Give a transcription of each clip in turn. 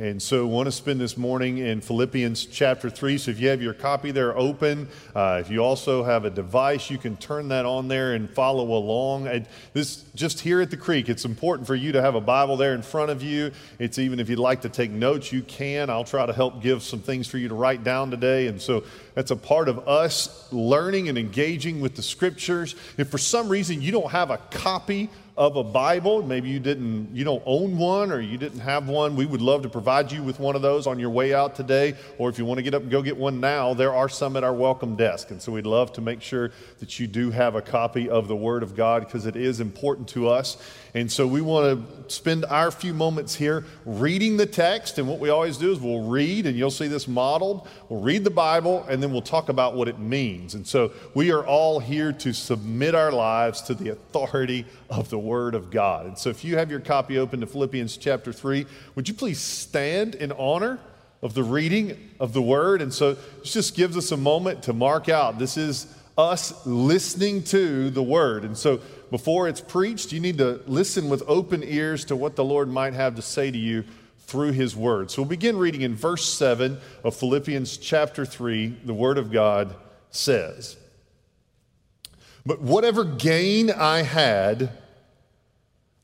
And so, want to spend this morning in Philippians chapter 3. So, if you have your copy there open, uh, if you also have a device, you can turn that on there and follow along. And this just here at the creek, it's important for you to have a Bible there in front of you. It's even if you'd like to take notes, you can. I'll try to help give some things for you to write down today. And so, that's a part of us learning and engaging with the scriptures. If for some reason you don't have a copy of a Bible, maybe you didn't you don't own one or you didn't have one, we would love to provide you with one of those on your way out today or if you want to get up and go get one now, there are some at our welcome desk. And so we'd love to make sure that you do have a copy of the word of God because it is important to us. And so we want to spend our few moments here reading the text and what we always do is we'll read and you'll see this modeled. We'll read the Bible and then we'll talk about what it means. And so we are all here to submit our lives to the authority of the Word of God. And so if you have your copy open to Philippians chapter 3, would you please stand in honor of the reading of the Word? And so this just gives us a moment to mark out this is us listening to the Word. And so before it's preached, you need to listen with open ears to what the Lord might have to say to you through His Word. So we'll begin reading in verse 7 of Philippians chapter 3. The Word of God says, But whatever gain I had,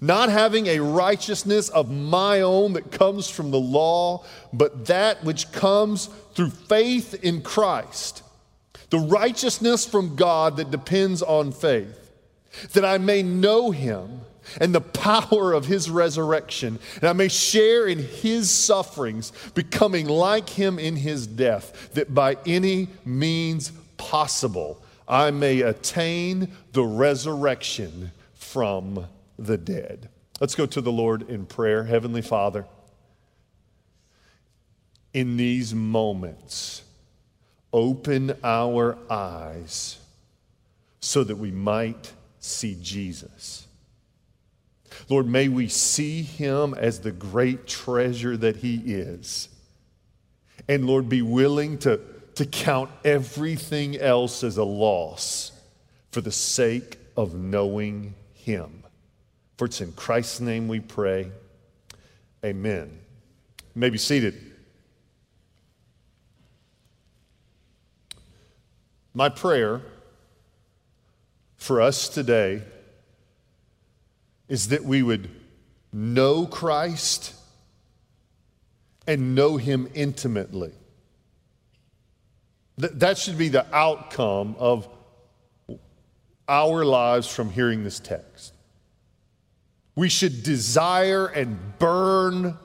not having a righteousness of my own that comes from the law, but that which comes through faith in Christ, the righteousness from God that depends on faith, that I may know him and the power of his resurrection, and I may share in his sufferings, becoming like him in his death, that by any means possible I may attain the resurrection from the dead. Let's go to the Lord in prayer. Heavenly Father, in these moments, open our eyes so that we might see Jesus. Lord, may we see him as the great treasure that he is. And Lord, be willing to, to count everything else as a loss for the sake of knowing him. For it's in Christ's name we pray. Amen. You may be seated. My prayer for us today is that we would know Christ and know Him intimately. that should be the outcome of our lives from hearing this text. We should desire and burn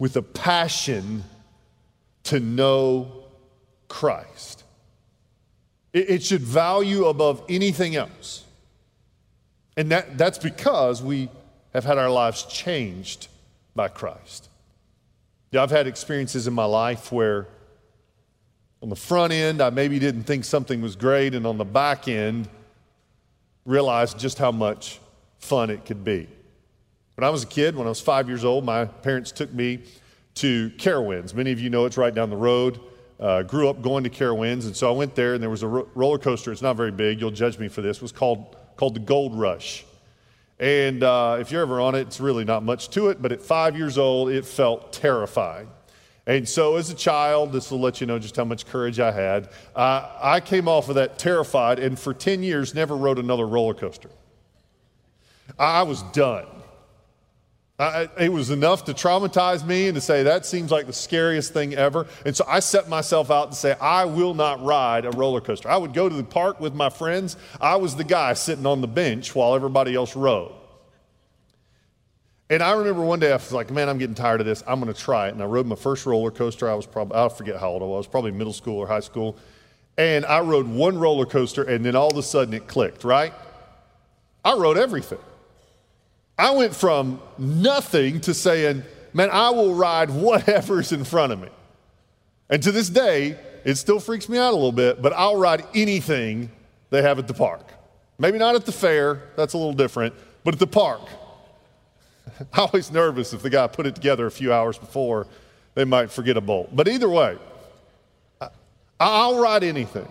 with a passion to know Christ. It, it should value above anything else. And that, that's because we have had our lives changed by Christ. Yeah, I've had experiences in my life where on the front end, I maybe didn't think something was great, and on the back end, realized just how much fun it could be. When I was a kid, when I was five years old, my parents took me to Carowinds. Many of you know it's right down the road. Uh, grew up going to Carowinds, and so I went there, and there was a ro- roller coaster. It's not very big. You'll judge me for this. It was called called the Gold Rush. And uh, if you're ever on it, it's really not much to it. But at five years old, it felt terrifying. And so, as a child, this will let you know just how much courage I had. Uh, I came off of that terrified, and for 10 years, never rode another roller coaster. I was done. I, it was enough to traumatize me and to say, that seems like the scariest thing ever. And so I set myself out to say, I will not ride a roller coaster. I would go to the park with my friends. I was the guy sitting on the bench while everybody else rode. And I remember one day I was like, man, I'm getting tired of this. I'm going to try it. And I rode my first roller coaster. I was probably, I forget how old I was, probably middle school or high school. And I rode one roller coaster, and then all of a sudden it clicked, right? I rode everything. I went from nothing to saying, man, I will ride whatever's in front of me. And to this day, it still freaks me out a little bit, but I'll ride anything they have at the park. Maybe not at the fair, that's a little different, but at the park. Always nervous if the guy put it together a few hours before, they might forget a bolt. But either way, I'll ride anything.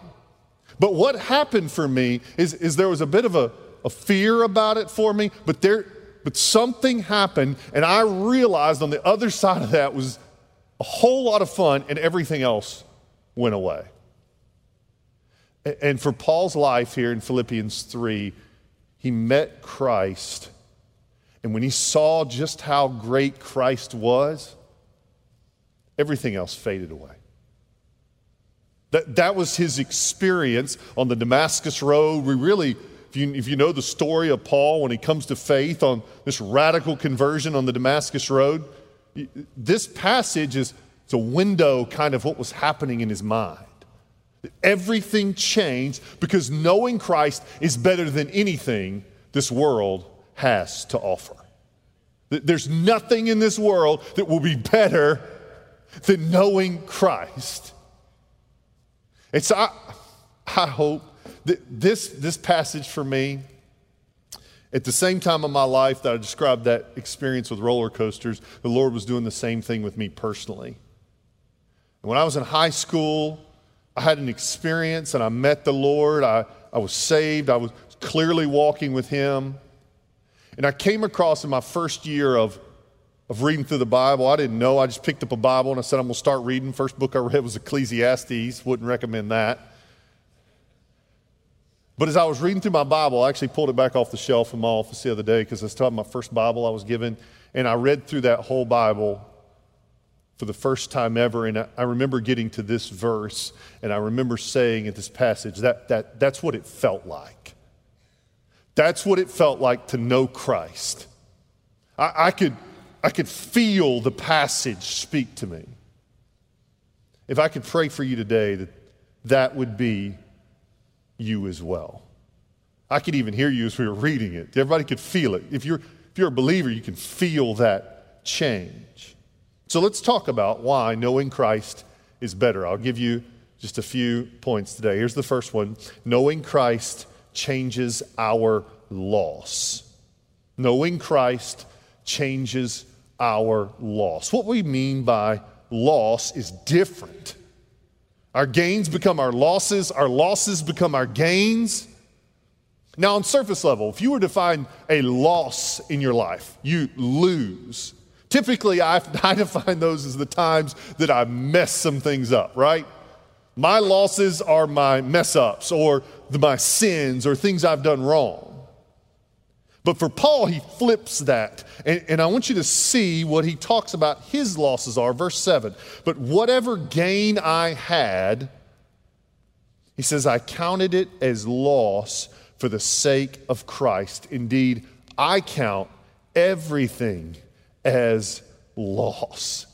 But what happened for me is, is there was a bit of a, a fear about it for me, but there but something happened, and I realized on the other side of that was a whole lot of fun, and everything else went away. And for Paul's life here in Philippians 3, he met Christ. And when he saw just how great Christ was, everything else faded away. That, that was his experience on the Damascus Road. We really, if you, if you know the story of Paul when he comes to faith on this radical conversion on the Damascus Road, this passage is it's a window kind of what was happening in his mind. Everything changed because knowing Christ is better than anything this world has to offer. There's nothing in this world that will be better than knowing Christ. And so I, I hope this, this passage for me, at the same time of my life that I described that experience with roller coasters, the Lord was doing the same thing with me personally. And when I was in high school, I had an experience and I met the Lord. I, I was saved. I was clearly walking with Him. And I came across in my first year of of reading through the Bible. I didn't know. I just picked up a Bible and I said, I'm going to start reading. First book I read was Ecclesiastes. Wouldn't recommend that. But as I was reading through my Bible, I actually pulled it back off the shelf in my office the other day because talking my first Bible I was given. And I read through that whole Bible for the first time ever. And I remember getting to this verse and I remember saying at this passage that, that that's what it felt like. That's what it felt like to know Christ. I, I could I could feel the passage speak to me. If I could pray for you today, that that would be you as well. I could even hear you as we were reading it. Everybody could feel it. If you're, if you're a believer, you can feel that change. So let's talk about why knowing Christ is better. I'll give you just a few points today. Here's the first one knowing Christ changes our loss. Knowing Christ changes our loss. What we mean by loss is different. Our gains become our losses, our losses become our gains. Now, on surface level, if you were to find a loss in your life, you lose. Typically, I, I define those as the times that I mess some things up, right? My losses are my mess ups or the, my sins or things I've done wrong. But for Paul, he flips that. And, and, I want you to see what he talks about his losses are. Verse 7 But whatever gain I had, he says, I counted it as loss for the sake of Christ. Indeed, I count everything as loss.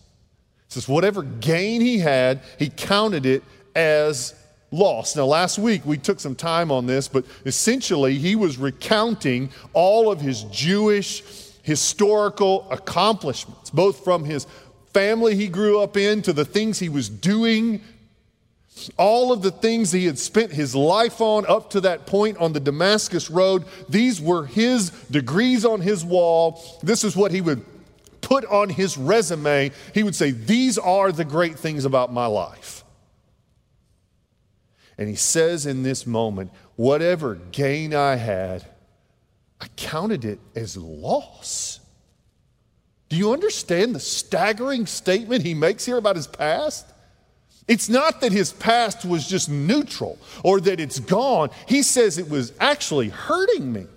He says, whatever gain he had, he counted it as lost. Now, last week we took some time on this, but essentially he was recounting all of his Jewish historical accomplishments, both from his family he grew up in to the things he was doing. All of the things he had spent his life on up to that point on the Damascus Road, these were his degrees on his wall. This is what he would put on his resume. He would say, These are the great things about my life. And he says in this moment, whatever gain I had, I counted it as loss. Do you understand the staggering statement he makes here about his past? It's not that his past was just neutral or that it's gone. He says it was actually hurting me.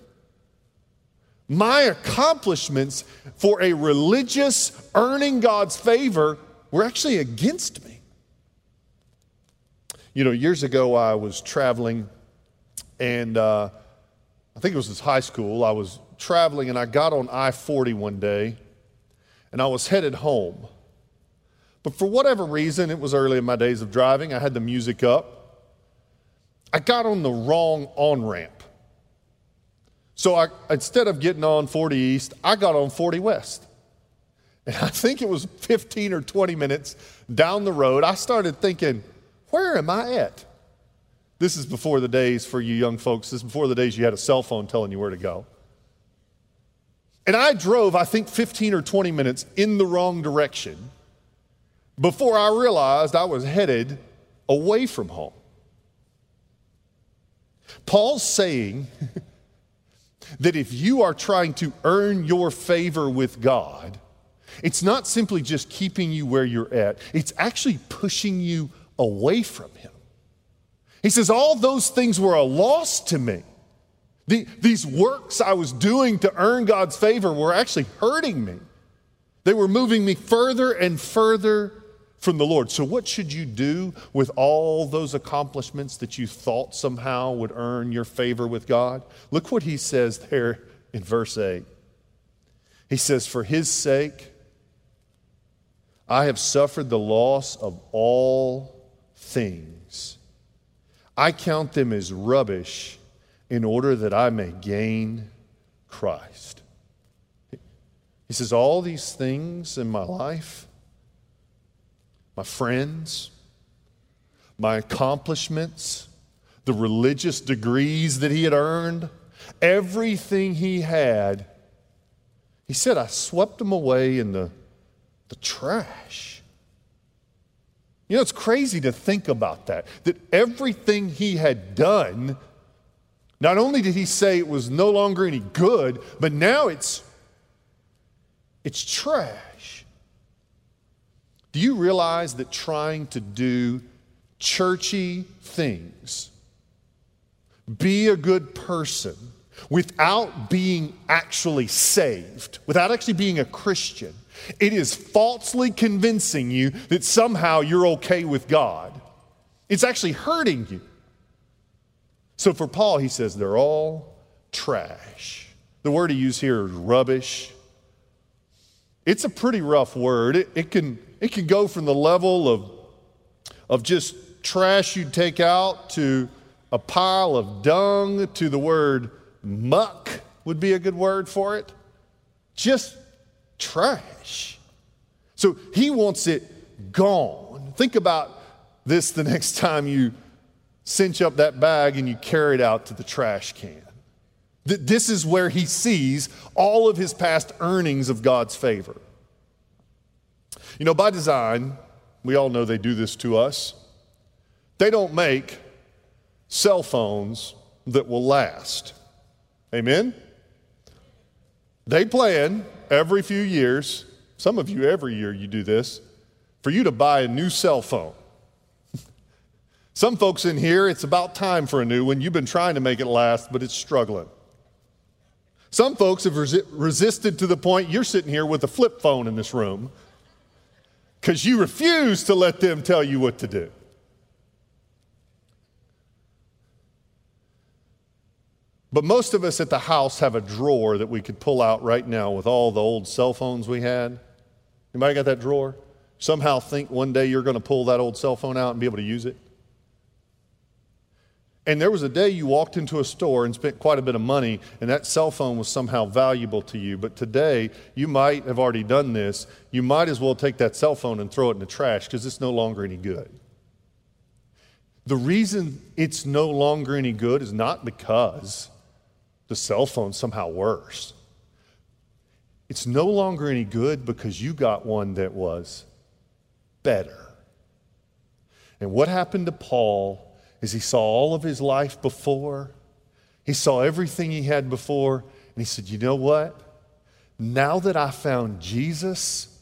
My accomplishments for a religious earning God's favor were actually against me. You know, years ago I was traveling, and uh, I think it was high school. I was traveling, and I got on I 40 one day, and I was headed home. But for whatever reason, it was early in my days of driving, I had the music up. I got on the wrong on ramp. So I, instead of getting on 40 East, I got on 40 West. And I think it was 15 or 20 minutes down the road, I started thinking, where am I at? This is before the days for you young folks, this is before the days you had a cell phone telling you where to go. And I drove, I think, 15 or 20 minutes in the wrong direction before I realized I was headed away from home. Paul's saying that if you are trying to earn your favor with God, it's not simply just keeping you where you're at, it's actually pushing you away from Him. He says, All those things were a loss to me. The, these works I was doing to earn God's favor were actually hurting me. They were moving me further and further from the Lord. So, what should you do with all those accomplishments that you thought somehow would earn your favor with God? Look what he says there in verse 8. He says, For his sake, I have suffered the loss of all things. I count them as rubbish in order that I may gain Christ. He says, All these things in my life, my friends, my accomplishments, the religious degrees that he had earned, everything he had, he said, I swept them away in the, the trash. You know, it's crazy to think about that, that everything he had done not only did he say it was no longer any good, but now it's it's trash. Do you realize that trying to do churchy things, be a good person, without being actually saved, without actually being a Christian, it is falsely convincing you that somehow you're okay with God. It's actually hurting you. So for Paul, he says they're all trash. The word he used here is rubbish. It's a pretty rough word. It, it, can, it can go from the level of, of just trash you'd take out to a pile of dung to the word muck would be a good word for it. Just trash. So he wants it gone. Think about this the next time you cinch up that bag and you carry it out to the trash can. This is where he sees all of his past earnings of God's favor. You know, by design, we all know they do this to us. They don't make cell phones that will last. Amen? They plan every few years, some of you every year you do this, for you to buy a new cell phone. Some folks in here, it's about time for a new one. You've been trying to make it last, but it's struggling. Some folks have resi- resisted to the point you're sitting here with a flip phone in this room because you refuse to let them tell you what to do. But most of us at the house have a drawer that we could pull out right now with all the old cell phones we had. Anybody got that drawer? Somehow think one day you're going to pull that old cell phone out and be able to use it? And there was a day you walked into a store and spent quite a bit of money, and that cell phone was somehow valuable to you. But today, you might have already done this. You might as well take that cell phone and throw it in the trash because it's no longer any good. The reason it's no longer any good is not because the cell phone's somehow worse. It's no longer any good because you got one that was better. And what happened to Paul is he saw all of his life before. He saw everything he had before, and he said, You know what? Now that I found Jesus,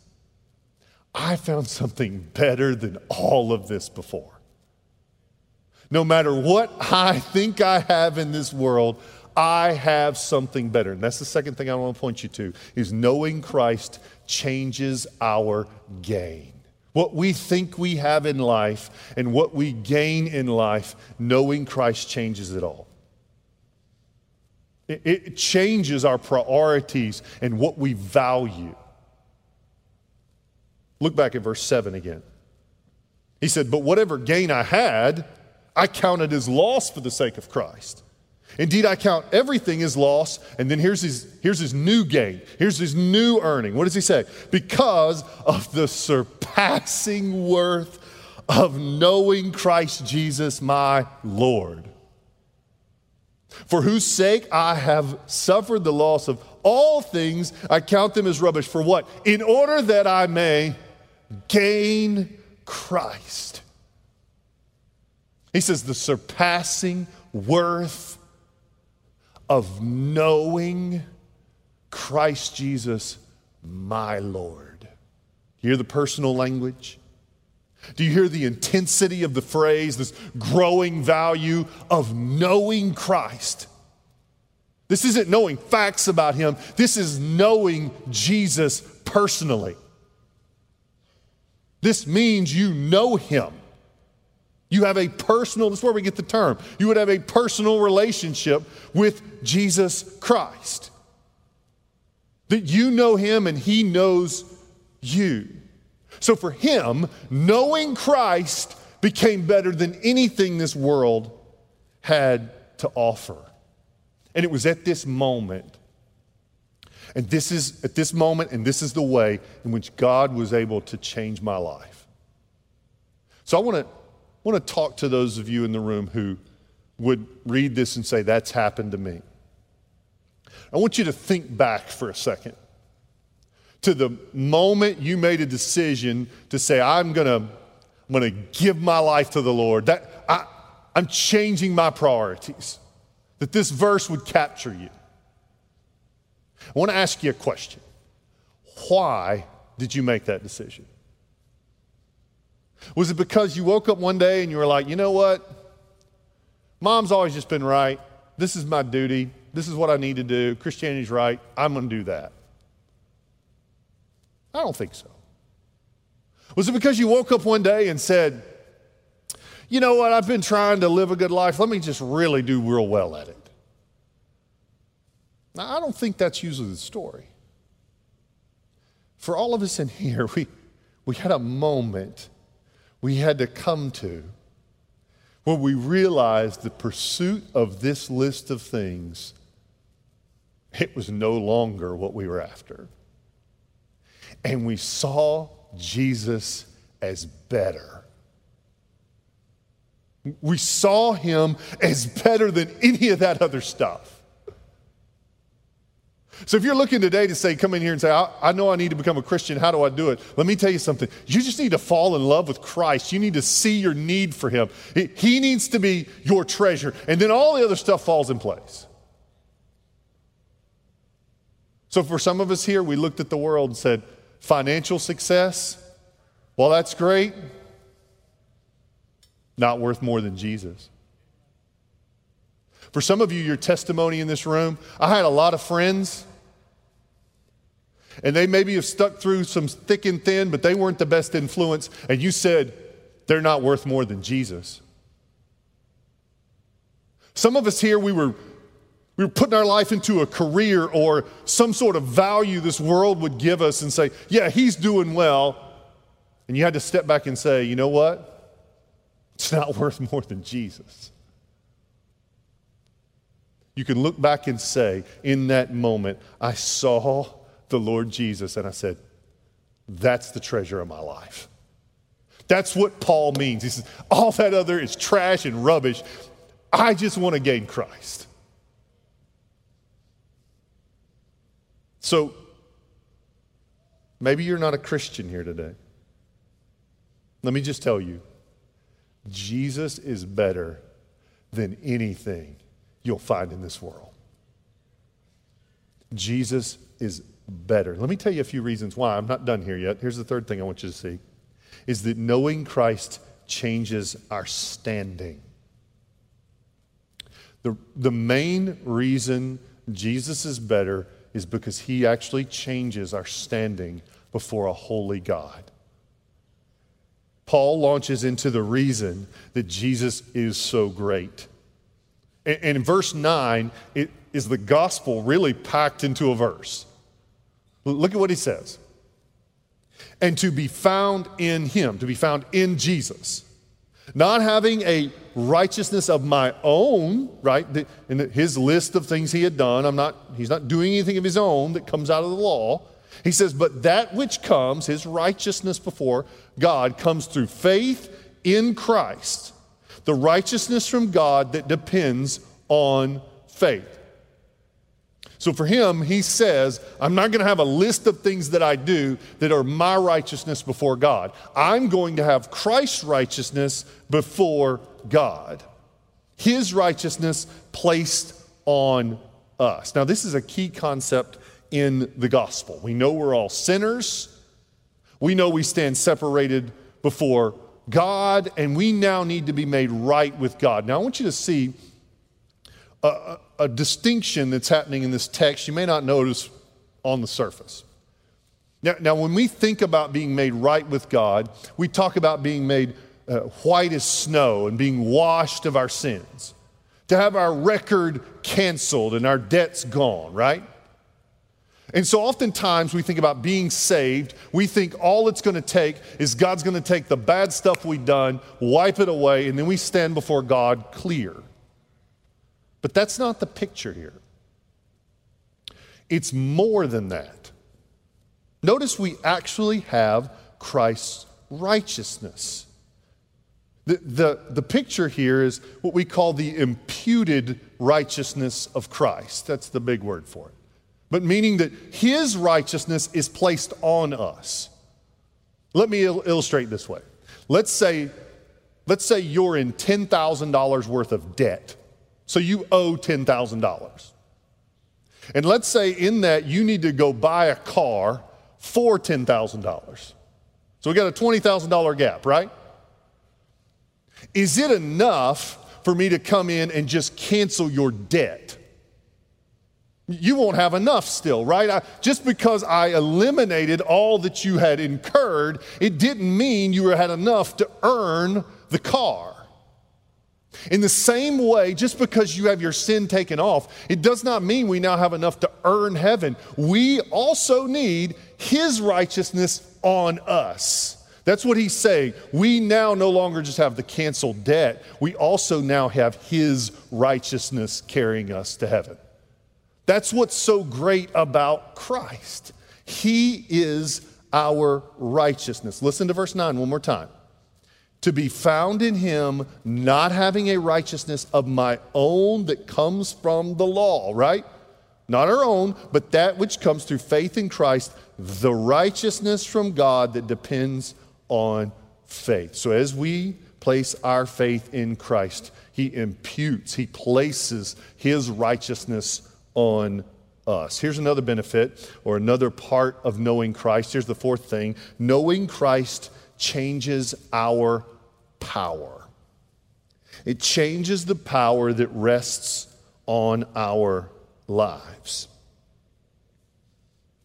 I found something better than all of this before. No matter what I think I have in this world, I have something better. And that's the second thing I want to point you to is knowing Christ changes our gain. What we think we have in life and what we gain in life, knowing Christ changes it all. It, changes our priorities and what we value. Look back at verse 7 again. He said, But whatever gain I had, I counted as loss for the sake of Christ. Indeed, I count everything as loss. And then here's his, here's his new gain. Here's his new earning. What does he say? Because of the surpassing worth of knowing Christ Jesus, my Lord. For whose sake I have suffered the loss of all things, I count them as rubbish. For what? In order that I may gain Christ. He says, the surpassing worth of knowing Christ Jesus, my Lord. Hear the personal language? Do you hear the intensity of the phrase, this growing value of knowing Christ? This isn't knowing facts about him, this is knowing Jesus personally. This means you know him. You have a personal, this is where we get the term. You would have a personal relationship with Jesus Christ. That you know him and he knows you. So for him, knowing Christ became better than anything this world had to offer. And it was at this moment, and this is at this moment, and this is the way in which God was able to change my life. So I want to want to talk to those of you in the room who would read this and say, That's happened to me. I want you to think back for a second to the moment you made a decision to say, I'm going to I'm going to give my life to the Lord. That I, I'm changing my priorities. That this verse would capture you. I want to ask you a question. Why did you make that decision? Was it because you woke up one day and you were like, you know what? Mom's always just been right. This is my duty. This is what I need to do. Christianity's right. I'm going to do that. I don't think so. Was it because you woke up one day and said, you know what, I've been trying to live a good life. Let me just really do real well at it. Now, I don't think that's usually the story. For all of us in here, we, we had a moment we had to come to where we realized the pursuit of this list of things, it was no longer what we were after. And we saw Jesus as better. We saw him as better than any of that other stuff. So if you're looking today to say, come in here and say, I, I, know I need to become a Christian, how do I do it? Let me tell you something. You just need to fall in love with Christ. You need to see your need for Him. He, he needs to be your treasure. And then all the other stuff falls in place. So for some of us here, we looked at the world and said, financial success, well, that's great. Not worth more than Jesus. For some of you, your testimony in this room, I had a lot of friends, and they maybe have stuck through some thick and thin, but they weren't the best influence, and you said they're not worth more than Jesus. Some of us here, we were, we were putting our life into a career or some sort of value this world would give us and say, yeah, he's doing well. And you had to step back and say, you know what? It's not worth more than Jesus. You can look back and say, in that moment, I saw the Lord Jesus and I said, that's the treasure of my life. That's what Paul means. He says, all that other is trash and rubbish. I just want to gain Christ. So, maybe you're not a Christian here today. Let me just tell you Jesus is better than anything you'll find in this world. Jesus is better. Let me tell you a few reasons why. I'm not done here yet. Here's the third thing I want you to see is that knowing Christ changes our standing. The, the main reason Jesus is better is because he actually changes our standing before a holy God. Paul launches into the reason that Jesus is so great. And, in verse 9, it is the gospel really packed into a verse. Look at what he says. And to be found in him, to be found in Jesus. Not having a righteousness of my own, right? In his list of things he had done, I'm not, he's not doing anything of his own that comes out of the law. He says, but that which comes, his righteousness before God, comes through faith in Christ. The righteousness from God that depends on faith. So for him, he says, I'm not going to have a list of things that I do that are my righteousness before God. I'm going to have Christ's righteousness before God. His righteousness placed on us. Now, this is a key concept in the gospel. We know we're all sinners. We know we stand separated before God, and we now need to be made right with God. Now, I want you to see a, a, distinction that's happening in this text you may not notice on the surface. Now, now, when we think about being made right with God, we talk about being made uh, white as snow and being washed of our sins, to have our record canceled and our debts gone, right? And so oftentimes we think about being saved, we think all it's going to take is God's going to take the bad stuff we've done, wipe it away, and then we stand before God clear. But that's not the picture here. It's more than that. Notice we actually have Christ's righteousness. The, the, the picture here is what we call the imputed righteousness of Christ. That's the big word for it. But meaning that his righteousness is placed on us. Let me il- illustrate this way. Let's say, let's say you're in $10,000 worth of debt so you owe $10,000. And let's say in that you need to go buy a car for $10,000. So we got a $20,000 gap, right? Is it enough for me to come in and just cancel your debt? You won't have enough still, right? I, just because I eliminated all that you had incurred, it didn't mean you had enough to earn the car. In the same way, just because you have your sin taken off, it does not mean we now have enough to earn heaven. We also need His righteousness on us. That's what he's saying. We now no longer just have the canceled debt, we also now have His righteousness carrying us to heaven. That's what's so great about Christ. He is our righteousness. Listen to verse 9 one more time to be found in him, not having a righteousness of my own that comes from the law, right? Not our own, but that which comes through faith in Christ, the righteousness from God that depends on faith. So as we place our faith in Christ, he imputes, he places his righteousness on us. Here's another benefit or another part of knowing Christ. Here's the fourth thing knowing Christ changes our power. It changes the power that rests on our lives.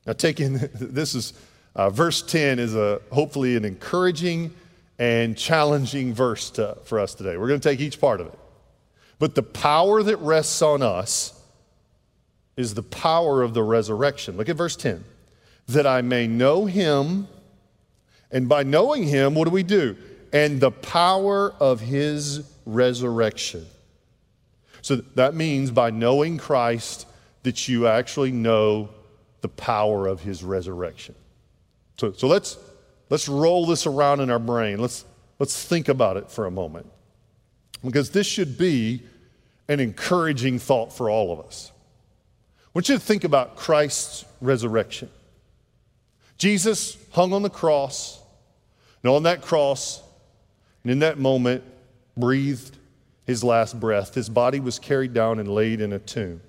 Now, taking this is uh, verse 10 is a hopefully an encouraging and challenging verse to, for us today. We're going to take each part of it. But the power that rests on us is the power of the resurrection. Look at verse 10. That I may know him, and by knowing him, what do we do? And the power of his resurrection. So that means by knowing Christ that you actually know the power of his resurrection. So, so let's, let's roll this around in our brain. Let's, let's think about it for a moment. Because this should be an encouraging thought for all of us. I want you to think about Christ's resurrection. Jesus hung on the cross, and on that cross, and in that moment, breathed his last breath. His body was carried down and laid in a tomb.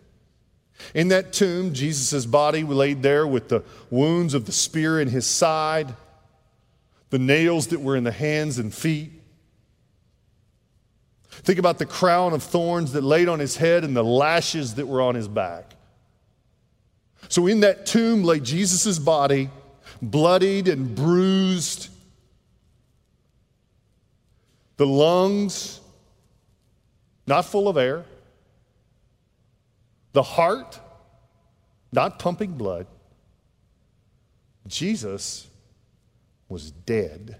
In that tomb, Jesus' body laid there with the wounds of the spear in his side, the nails that were in the hands and feet. Think about the crown of thorns that laid on his head and the lashes that were on his back. So in that tomb lay Jesus' body, bloodied and bruised the lungs, not full of air. The heart, not pumping blood. Jesus was dead.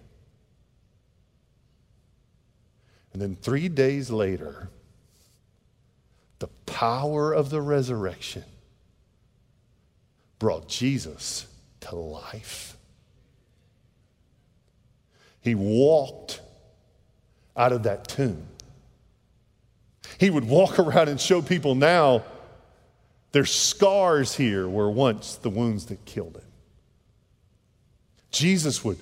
And then three days later, the power of the resurrection brought Jesus to life. He walked out of that tomb. He would walk around and show people now there's scars here where once the wounds that killed him. Jesus would,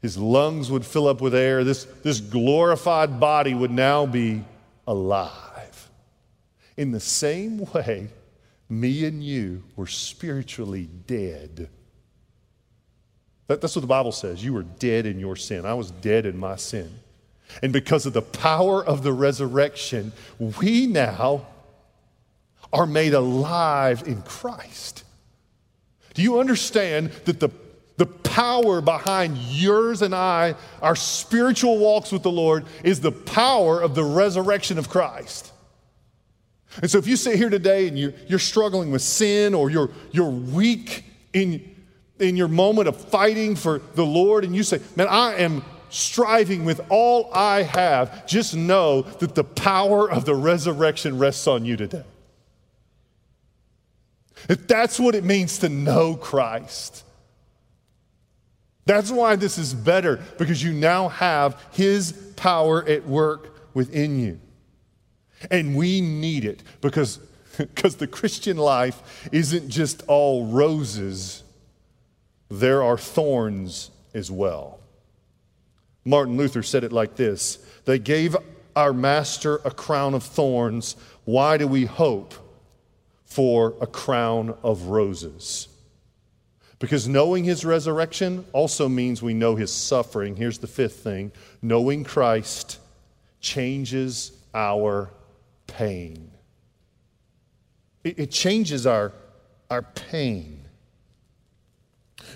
his lungs would fill up with air. This, this glorified body would now be alive. In the same way, me and you were spiritually dead. That, that's what the Bible says. You were dead in your sin. I was dead in my sin. And because of the power of the resurrection, we now are made alive in Christ. Do you understand that the, the power behind yours and I, our spiritual walks with the Lord, is the power of the resurrection of Christ? And so if you sit here today and you're, you're struggling with sin or you're, you're weak in, in your moment of fighting for the Lord and you say, Man, I am striving with all I have, just know that the power of the resurrection rests on you today. If that's what it means to know Christ. That's why this is better, because you now have His power at work within you. And we need it because, because the Christian life isn't just all roses, there are thorns as well. Martin Luther said it like this They gave our master a crown of thorns. Why do we hope for a crown of roses? Because knowing his resurrection also means we know his suffering. Here's the fifth thing knowing Christ changes our pain. It, changes our, our pain.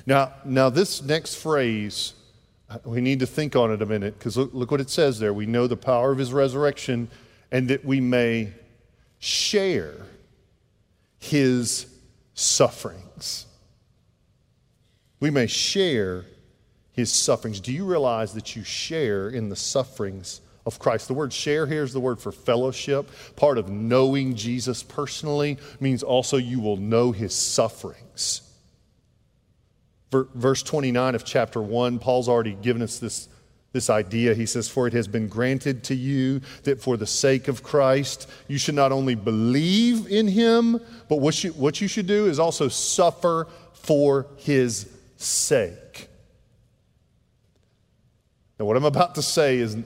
Now, now, this next phrase we need to think on it a minute because look, look what it says there. We know the power of his resurrection and that we may share his sufferings. We may share his sufferings. Do you realize that you share in the sufferings of Christ? The word share here is the word for fellowship. Part of knowing Jesus personally means also you will know his sufferings. Verse 29 of chapter 1, Paul's already given us this, this idea. He says, For it has been granted to you that for the sake of Christ, you should not only believe in him, but what you, what you should do is also suffer for his sake. Now, what I'm about to say is,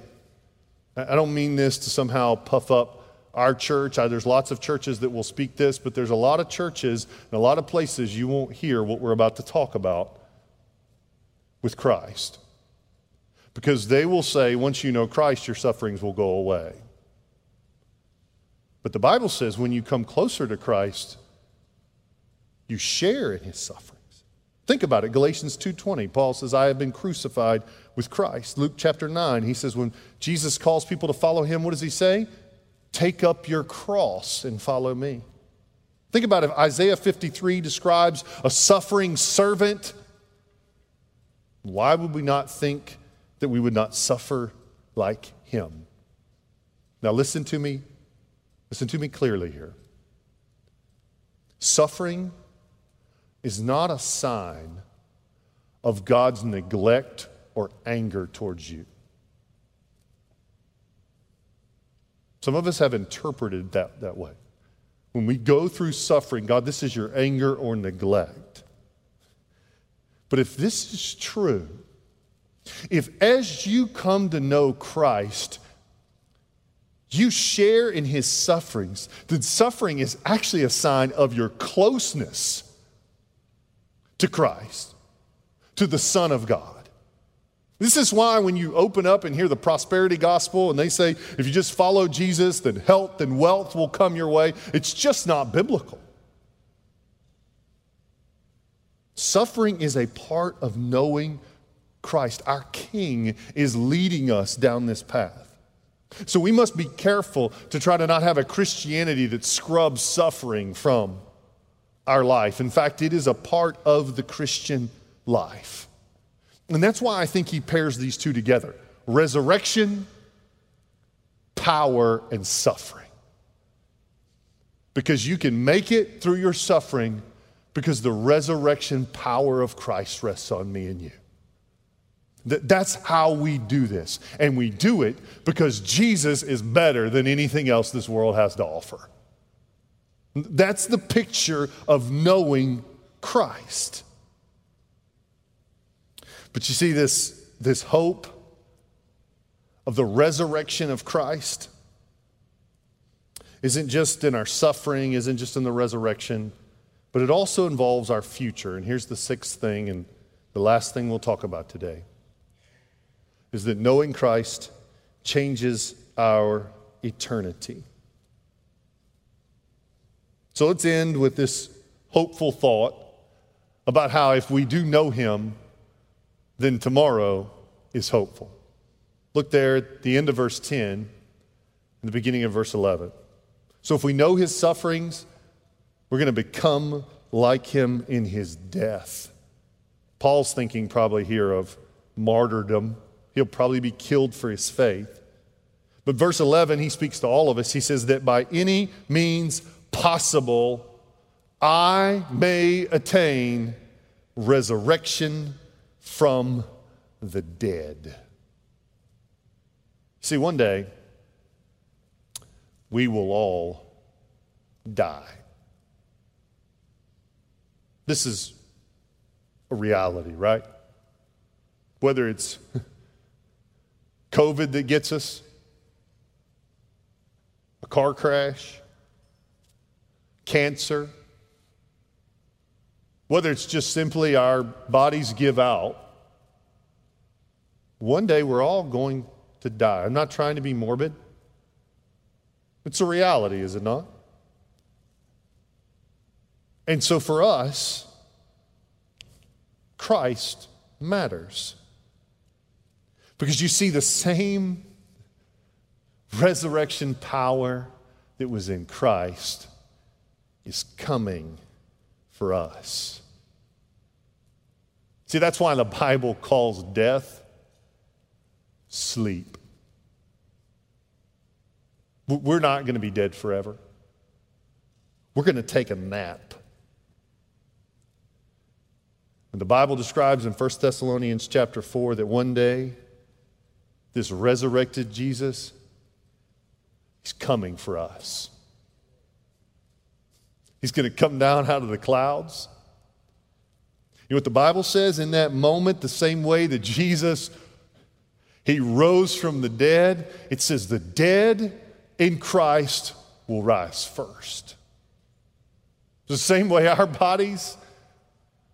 I don't mean this to somehow puff up our church. Uh, there's lots of churches that will speak this, but there's a lot of churches and a lot of places you won't hear what we're about to talk about with Christ. Because they will say, once you know Christ, your sufferings will go away. But the Bible says when you come closer to Christ, you share in his sufferings. Think about it. Galatians 2:20. Paul says, "I have been crucified with Christ." Luke chapter 9, he says when Jesus calls people to follow him, what does he say? Take up your cross and follow me. Think about it. Isaiah 53 describes a suffering servant. Why would we not think that we would not suffer like him? Now, listen to me. Listen to me clearly here. Suffering is not a sign of God's neglect or anger towards you. Some of us have interpreted that that way. When we go through suffering, God, this is your anger or neglect. But if this is true, if as you come to know Christ, you share in his sufferings, then suffering is actually a sign of your closeness to Christ, to the Son of God. This is why when you open up and hear the prosperity gospel and they say, if you just follow Jesus, then health and wealth will come your way, it's just not biblical. Suffering is a part of knowing Christ. Our King is leading us down this path. So we must be careful to try to not have a Christianity that scrubs suffering from our life. In fact, it is a part of the Christian life. And that's why I think he pairs these two together resurrection power and suffering. Because you can make it through your suffering because the resurrection power of Christ rests on me and you. That's how we do this. And we do it because Jesus is better than anything else this world has to offer. That's the picture of knowing Christ. But you see, this, this hope of the resurrection of Christ isn't just in our suffering, isn't just in the resurrection, but it also involves our future. And here's the sixth thing, and the last thing we'll talk about today is that knowing Christ changes our eternity. So let's end with this hopeful thought about how if we do know Him, then tomorrow is hopeful. Look there at the end of verse 10 and the beginning of verse 11. So if we know His sufferings, we're going to become like Him in His death. Paul's thinking probably here of martyrdom He'll probably be killed for his faith. But verse 11, he speaks to all of us. He says that by any means possible, I may attain resurrection from the dead. See, one day, we will all die. This is a reality, right? Whether it's COVID that gets us, a car crash, cancer, whether it's just simply our bodies give out, one day we're all going to die. I'm not trying to be morbid. It's a reality, is it not? And so for us, Christ matters. Because you see the same resurrection power that was in Christ is coming for us. See, that's why the Bible calls death sleep. We're not going to be dead forever. We're going to take a nap. And the Bible describes in 1 Thessalonians chapter 4 that one day this resurrected Jesus, he's coming for us. He's going to come down out of the clouds. You know what the Bible says in that moment, the same way that Jesus he rose from the dead, it says the dead in Christ will rise first. The same way our bodies,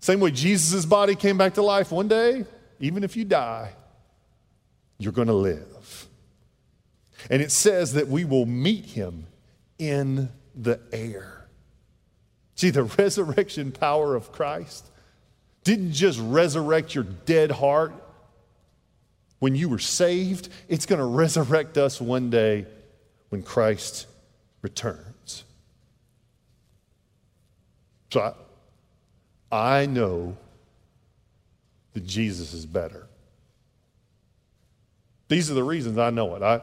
same way Jesus' body came back to life one day, even if you die, you're going to live. And it says that we will meet him in the air. See, the resurrection power of Christ didn't just resurrect your dead heart when you were saved, it's going to resurrect us one day when Christ returns. So I, I know that Jesus is better. These are the reasons I know it. I,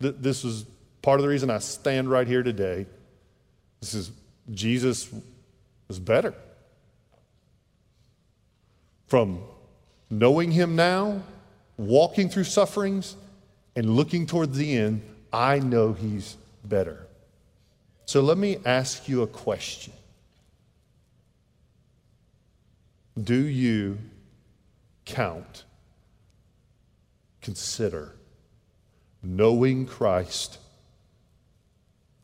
th- this is part of the reason I stand right here today. This is Jesus is better. From knowing him now, walking through sufferings, and looking toward the end, I know he's better. So let me ask you a question Do you count consider knowing Christ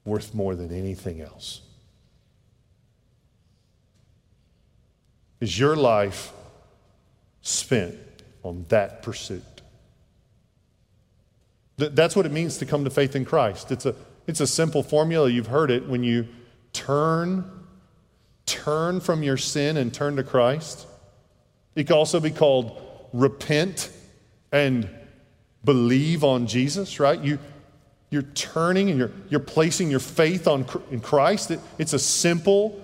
worth more than anything else? Is your life spent on that pursuit? That's what it means to come to faith in Christ. It's a, it's a simple formula. You've heard it. When you turn, turn from your sin and turn to Christ, it can also be called repent and believe on Jesus, right? You, you're turning and you're, you're placing your faith on, in Christ. It, it's a simple,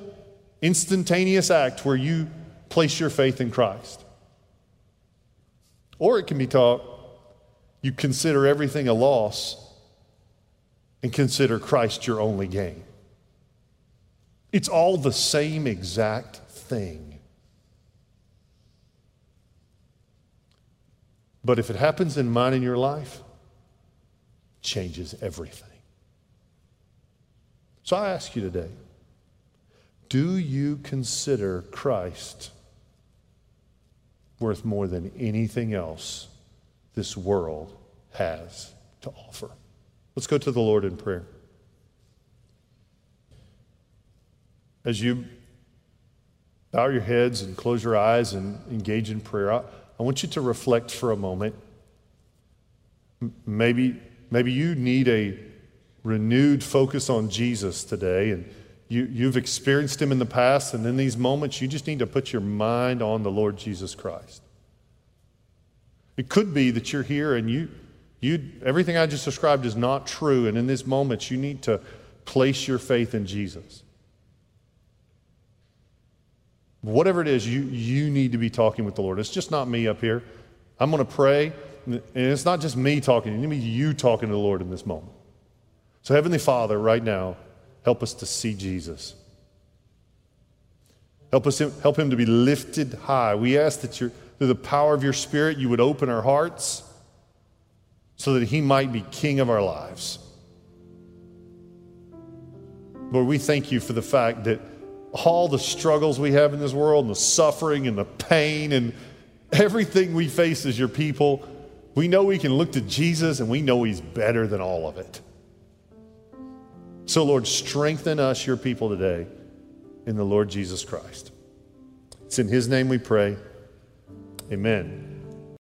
instantaneous act where you place your faith in Christ. Or it can be taught you consider everything a loss and consider Christ your only gain. It's all the same exact thing. But if it happens in mine in your life, changes everything. So I ask you today do you consider Christ worth more than anything else this world has to offer? Let's go to the Lord in prayer. As you bow your heads and close your eyes and engage in prayer, I, I want you to reflect for a moment. Maybe, maybe you need a renewed focus on Jesus today, and you, you've experienced him in the past, and in these moments, you just need to put your mind on the Lord Jesus Christ. It could be that you're here and you, you, everything I just described is not true, and in these moments, you need to place your faith in Jesus. Whatever it is, you, you need to be talking with the Lord. It's just not me up here. I'm going to pray, and it's not just me talking, it's going to be you talking to the Lord in this moment. So, Heavenly Father, right now, help us to see Jesus. Help, us, help him to be lifted high. We ask that through the power of your Spirit, you would open our hearts so that he might be king of our lives. Lord, we thank you for the fact that all the struggles we have in this world and the suffering and the pain and everything we face as your people, we know we can look to Jesus and we know he's better than all of it. So, Lord, strengthen us, your people, today in the Lord Jesus Christ. It's in his name we pray. Amen.